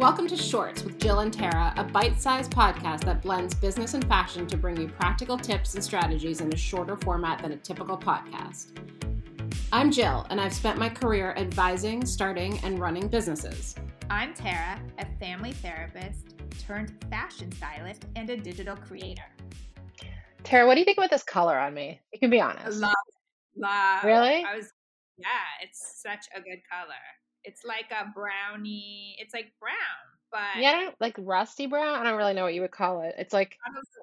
Welcome to Shorts with Jill and Tara, a bite sized podcast that blends business and fashion to bring you practical tips and strategies in a shorter format than a typical podcast. I'm Jill, and I've spent my career advising, starting, and running businesses. I'm Tara, a family therapist turned fashion stylist and a digital creator. Tara, what do you think about this color on me? You can be honest. Love, love. Really? I was, yeah, it's such a good color. It's like a brownie. It's like brown, but Yeah, I don't- like rusty brown. I don't really know what you would call it. It's like,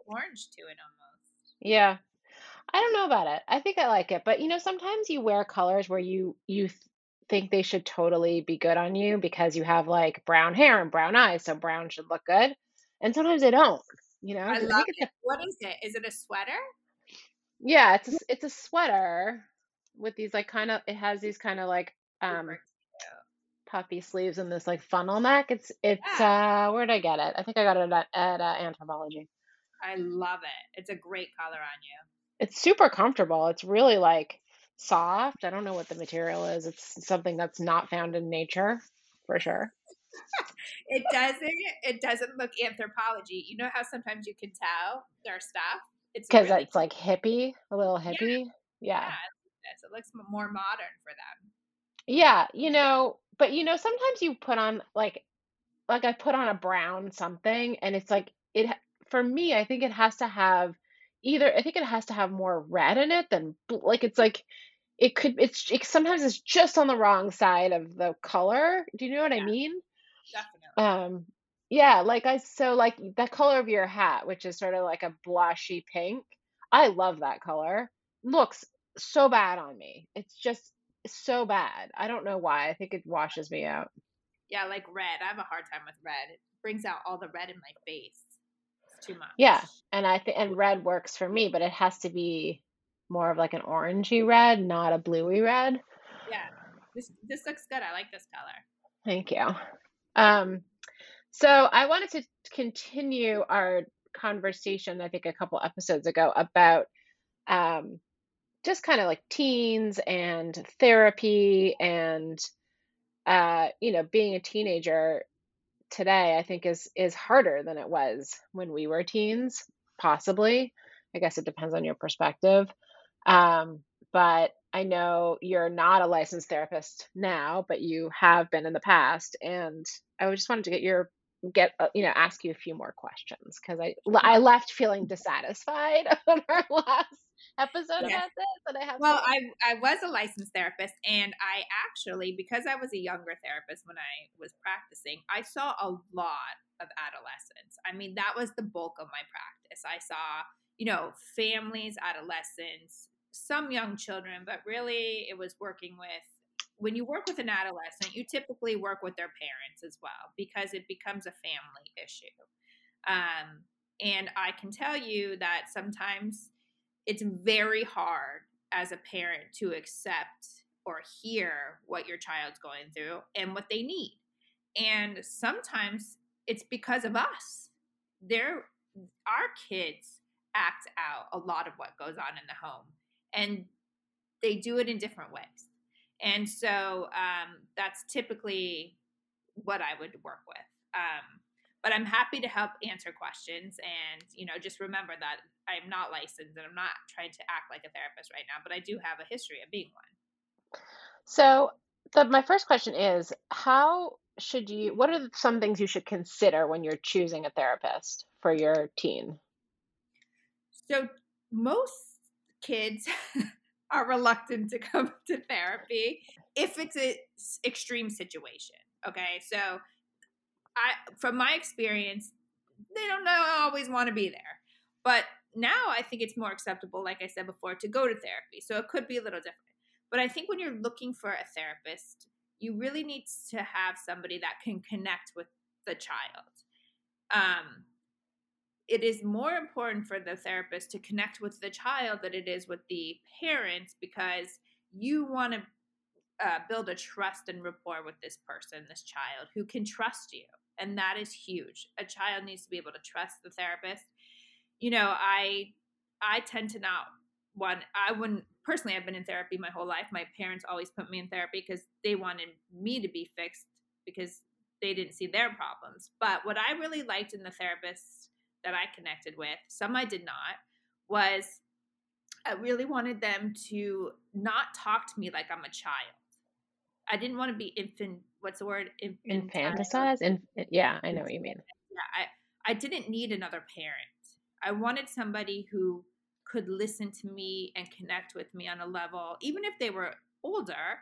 orange to it almost. yeah, I don't know about it. I think I like it, but you know, sometimes you wear colors where you you th- think they should totally be good on you because you have like brown hair and brown eyes, so brown should look good, and sometimes they don't. You know, I love it's a, it. What is it? Is it a sweater? yeah, it's a, it's a sweater with these like kind of it has these kind of like um. Puffy sleeves and this like funnel neck. It's it's Yeah. uh where'd I get it? I think I got it at, at uh, Anthropologie. I love it. It's a great color on you. It's super comfortable. It's really like soft. I don't know what the material is. It's something that's not found in nature for sure. It doesn't. It doesn't look Anthropologie. You know how sometimes you can tell their stuff. It's Because really it's like hippie, a little hippie. yeah. Yeah. It it looks more modern for them. Yeah, you know, but you know, sometimes you put on like like I put on a brown something and it's like it for me, I think it has to have either I think it has to have more red in it than bl- like it's like it could it's it, sometimes it's just on the wrong side of the color. Do you know what I mean? definitely. Um yeah, like I so like the color of your hat, which is sort of like a blushy pink. I love that color. Looks so bad on me. It's just so bad. I don't know why. I think it washes me out. Yeah, like red. I have a hard time with red. It brings out all the red in my face. It's too much. Yeah, and I think and red works for me, but it has to be more of like an orangey red, not a bluey red. Yeah. This this looks good. I like this color. Thank you. Um, so I wanted to continue our conversation, I think a couple episodes ago, about um, just kind of like teens and therapy and uh, you know, being a teenager today, I think is is harder than it was when we were teens, possibly. I guess it depends on your perspective. Um, but I know you're not a licensed therapist now, but you have been in the past, and I just wanted to get your get uh, you know ask you a few more questions because I I left feeling dissatisfied on our last episode Yeah. about this, and I have Well, I I was a licensed therapist and I actually because I was a younger therapist when I was practicing, I saw a lot of adolescents. I mean, that was the bulk of my practice. I saw, you know, families, adolescents, some young children, but really it was working with when you work with an adolescent, you typically work with their parents as well because it becomes a family issue. Um, and I can tell you that sometimes it's very hard as a parent to accept or hear what your child's going through and what they need. And sometimes it's because of us. They're our kids act out a lot of what goes on in the home and they do it in different ways. And so um, that's typically what I would work with. Um, but I'm happy to help answer questions. And, you know, just remember that I'm not licensed and I'm not trying to act like a therapist right now, but I do have a history of being one. So, the, my first question is how should you, what are some things you should consider when you're choosing a therapist for your teen? So most kids are reluctant to come to therapy if it's an extreme situation. Okay. So I, from my experience, they don't always want to be there. But now I think it's more acceptable, like I said before, to go to therapy. So it could be a little different. But I think when you're looking for a therapist, you really need to have somebody that can connect with the child. Um, it is more important for the therapist to connect with the child than it is with the parents because you want to uh, build a trust and rapport with this person, this child who can trust you. And that is huge. A child needs to be able to trust the therapist. You know, I I tend to not want I wouldn't personally I've been in therapy my whole life. My parents always put me in therapy because they wanted me to be fixed because they didn't see their problems. But what I really liked in the therapists that I connected with, some I did not, was I really wanted them to not talk to me like I'm a child. I didn't want to be infant. What's the word? Infantilize. In, uh, eh, yeah, I know what you mean. Yeah, I I didn't need another parent. I wanted somebody who could listen to me and connect with me on a level, even if they were older.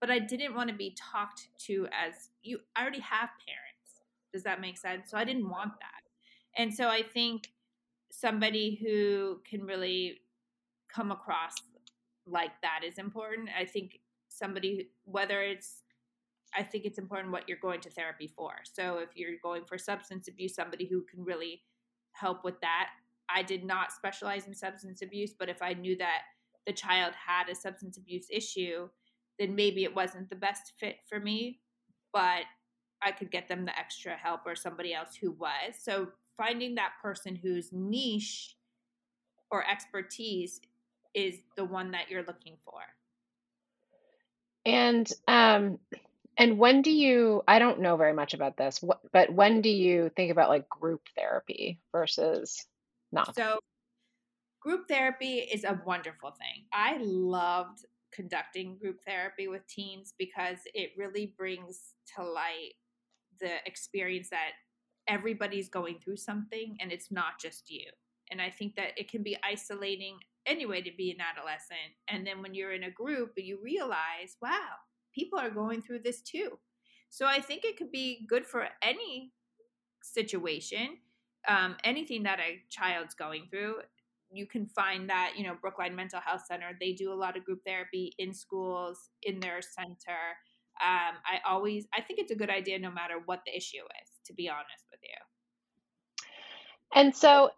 But I didn't want to be talked to as you. I already have parents. Does that make sense? So I didn't want that. And so I think somebody who can really come across like that is important. I think somebody, whether it's, I think it's important what you're going to therapy for. So if you're going for substance abuse, somebody who can really help with that. I did not specialize in substance abuse, but if I knew that the child had a substance abuse issue, then maybe it wasn't the best fit for me, but I could get them the extra help or somebody else who was. So finding that person whose niche or expertise is the one that you're looking for. And um and when do you I don't know very much about this, but when do you think about like group therapy versus not? So group therapy is a wonderful thing. I loved conducting group therapy with teens because it really brings to light the experience that everybody's going through something and it's not just you. And I think that it can be isolating anyway to be an adolescent. And then when you're in a group, you realize, wow, people are going through this too. So I think it could be good for any situation, um, anything that a child's going through. You can find that, you know, Brookline Mental Health Center, they do a lot of group therapy in schools, in their center. Um, I always, I think it's a good idea no matter what the issue is, to be honest with you. And so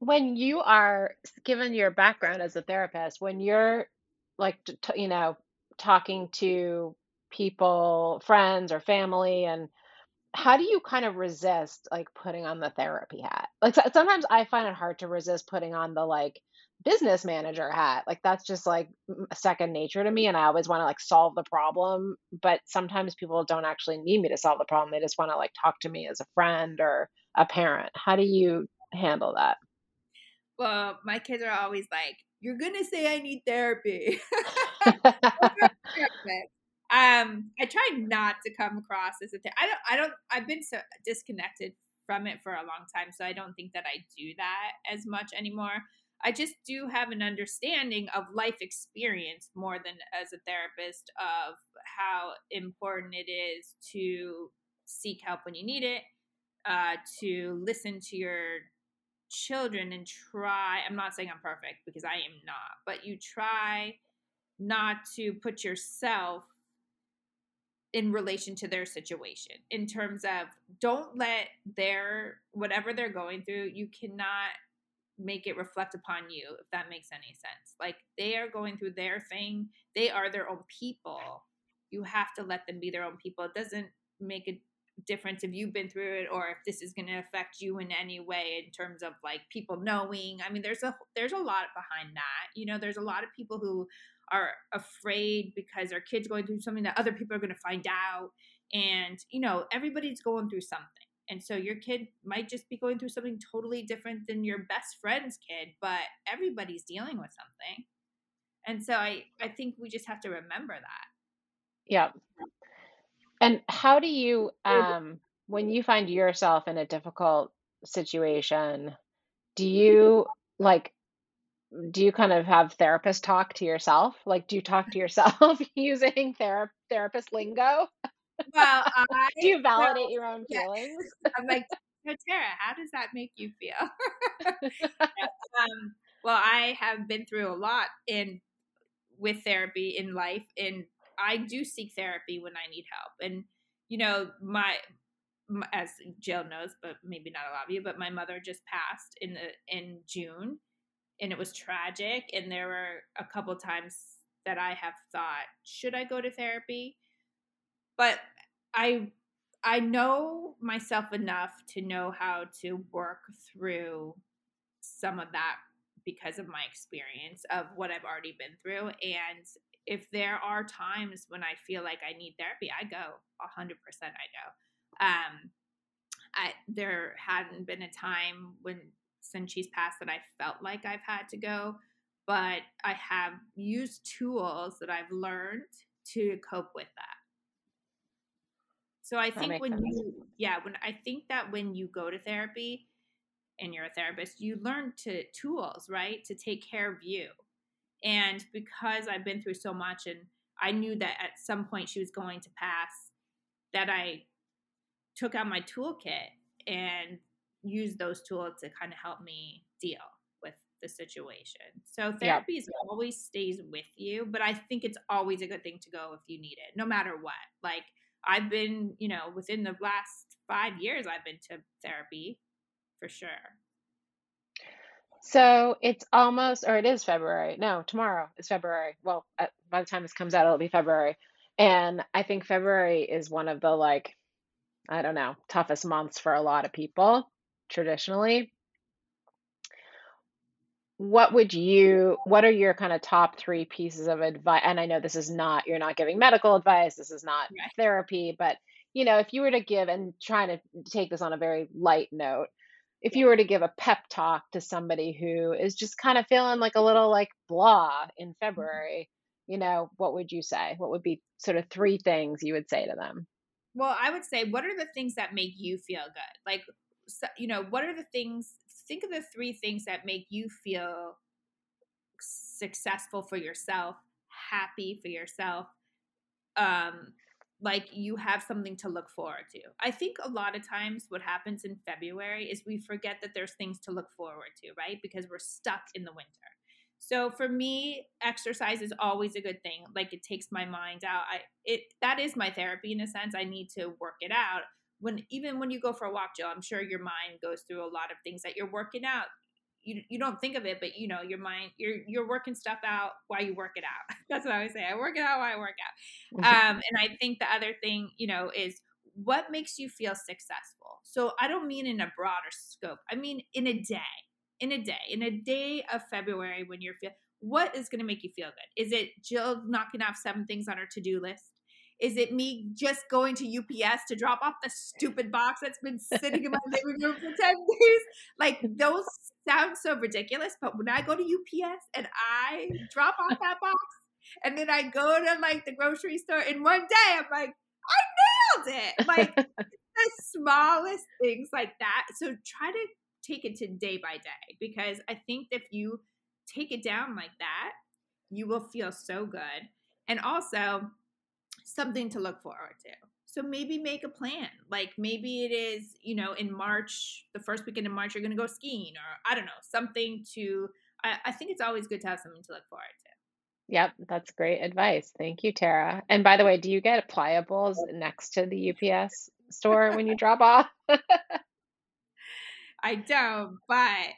when you are given your background as a therapist, when you're like, you know, talking to people, friends or family, and how do you kind of resist like putting on the therapy hat? Like sometimes I find it hard to resist putting on the like business manager hat. Like that's just like second nature to me and I always want to like solve the problem, but sometimes people don't actually need me to solve the problem. They just want to like talk to me as a friend or a parent. How do you handle that? Well, my kids are always like, "You're gonna say I need therapy." um, I try not to come across as a. Th- I don't. I don't. I've been so disconnected from it for a long time, so I don't think that I do that as much anymore. I just do have an understanding of life experience more than as a therapist of how important it is to seek help when you need it, uh, to listen to your children and try i'm not saying i'm perfect because i am not but you try not to put yourself in relation to their situation in terms of don't let their whatever they're going through you cannot make it reflect upon you if that makes any sense. Like they are going through their thing. They are their own people. You have to let them be their own people. It doesn't make a difference if you've been through it or if this is going to affect you in any way in terms of like people knowing. I mean there's a there's a lot behind that. You know there's a lot of people who are afraid because their kids going through something that other people are going to find out and you know everybody's going through something. And so your kid might just be going through something totally different than your best friend's kid but everybody's dealing with something. And so i i think we just have to remember that. Yeah. And how do you, um, when you find yourself in a difficult situation, do you like, do you kind of have therapist talk to yourself? Like, do you talk to yourself using thera- therapist lingo? Well, I, do you validate well, your own feelings? I'm like, no, Tara, how does that make you feel? um, well, I have been through a lot in with therapy in life, and I do seek therapy when I need help. And, you know, my, my, as Jill knows, but maybe not a lot of you, but my mother just passed in the in June and it was tragic. And there were a couple times that I have thought, should I go to therapy? But I I know myself enough to know how to work through some of that because of my experience of what I've already been through. And if there are times when I feel like I need therapy, I go 100% I go. Um, I, there hadn't been a time when since she's passed that I felt like I've had to go, but I have used tools that I've learned to cope with that. So I think when sense. you, yeah, when I think that when you go to therapy and you're a therapist, you learn to tools, right, to take care of you. And because I've been through so much and I knew that at some point she was going to pass, that I took out my toolkit and used those tools to kind of help me deal with the situation. So therapy is always stays with you, but I think it's always a good thing to go if you need it, no matter what. Like I've been, you know, within the last five years, I've been to therapy for sure. So it's almost, or it is February. No, tomorrow is February. Well, uh, by the time this comes out, it'll be February. And I think February is one of the like, I don't know, toughest months for a lot of people traditionally. What would you, what are your kind of top three pieces of advice? And I know this is not, you're not giving medical advice, this is not right. therapy, but you know, if you were to give and trying to take this on a very light note, if you were to give a pep talk to somebody who is just kind of feeling like a little like blah in mm-hmm. February, you know, what would you say? What would be sort of three things you would say to them? Well, I would say, what are the things that make you feel good? Like, you know, what are the things, think of the three things that make you feel successful for yourself, happy for yourself, um, like you have something to look forward to. I think a lot of times what happens in February is we forget that there's things to look forward to, right? Because we're stuck in the winter. So for me, exercise is always a good thing. Like it takes my mind out. I it that is my therapy in a sense. I need to work it out. When even when you go for a walk, Jill, I'm sure your mind goes through a lot of things that you're working out you you don't think of it, but you know your mind you're you're working stuff out while you work it out. That's what I always say. I work it out while I work out. Mm-hmm. Um, and I think the other thing you know is what makes you feel successful. So I don't mean in a broader scope. I mean in a day, in a day, in a day of February when you're feel. What is going to make you feel good? Is it Jill knocking off seven things on her to do list? Is it me just going to UPS to drop off the stupid box that's been sitting in my living room for 10 days? Like those sound so ridiculous, but when I go to UPS and I drop off that box and then I go to like the grocery store in one day, I'm like, I nailed it. Like the smallest things like that. So try to take it to day by day because I think if you take it down like that, you will feel so good. And also, something to look forward to. So maybe make a plan. Like maybe it is, you know, in March, the first weekend in March, you're going to go skiing or I don't know, something to, I, I think it's always good to have something to look forward to. Yep, that's great advice. Thank you, Tara. And by the way, do you get pliables next to the UPS store when you drop off? I don't, but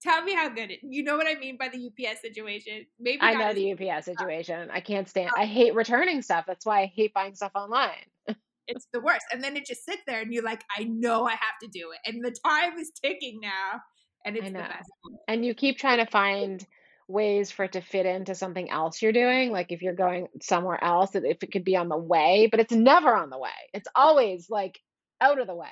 Tell me how good it. You know what I mean by the UPS situation. Maybe I know the UPS oh. situation. I can't stand. I oh. hate returning stuff. That's why I hate buying stuff online. it's the worst. And then it just sits there, and you're like, I know I have to do it, and the time is ticking now, and it's the best. And you keep trying to find ways for it to fit into something else you're doing. Like if you're going somewhere else, if it could be on the way, but it's never on the way. It's always like out of the way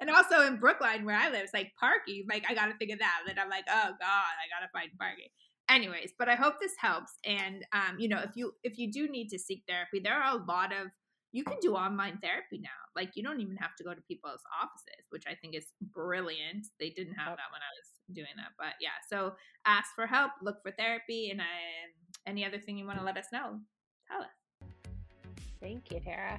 and also in Brookline where I live, it's like parking. Like I gotta figure that. Then I'm like, oh god, I gotta find parking. Anyways, but I hope this helps. And um, you know, if you if you do need to seek therapy, there are a lot of you can do online therapy now. Like you don't even have to go to people's offices, which I think is brilliant. They didn't have that when I was doing that, but yeah. So ask for help, look for therapy, and I, any other thing you want to let us know, tell us. Thank you, Tara.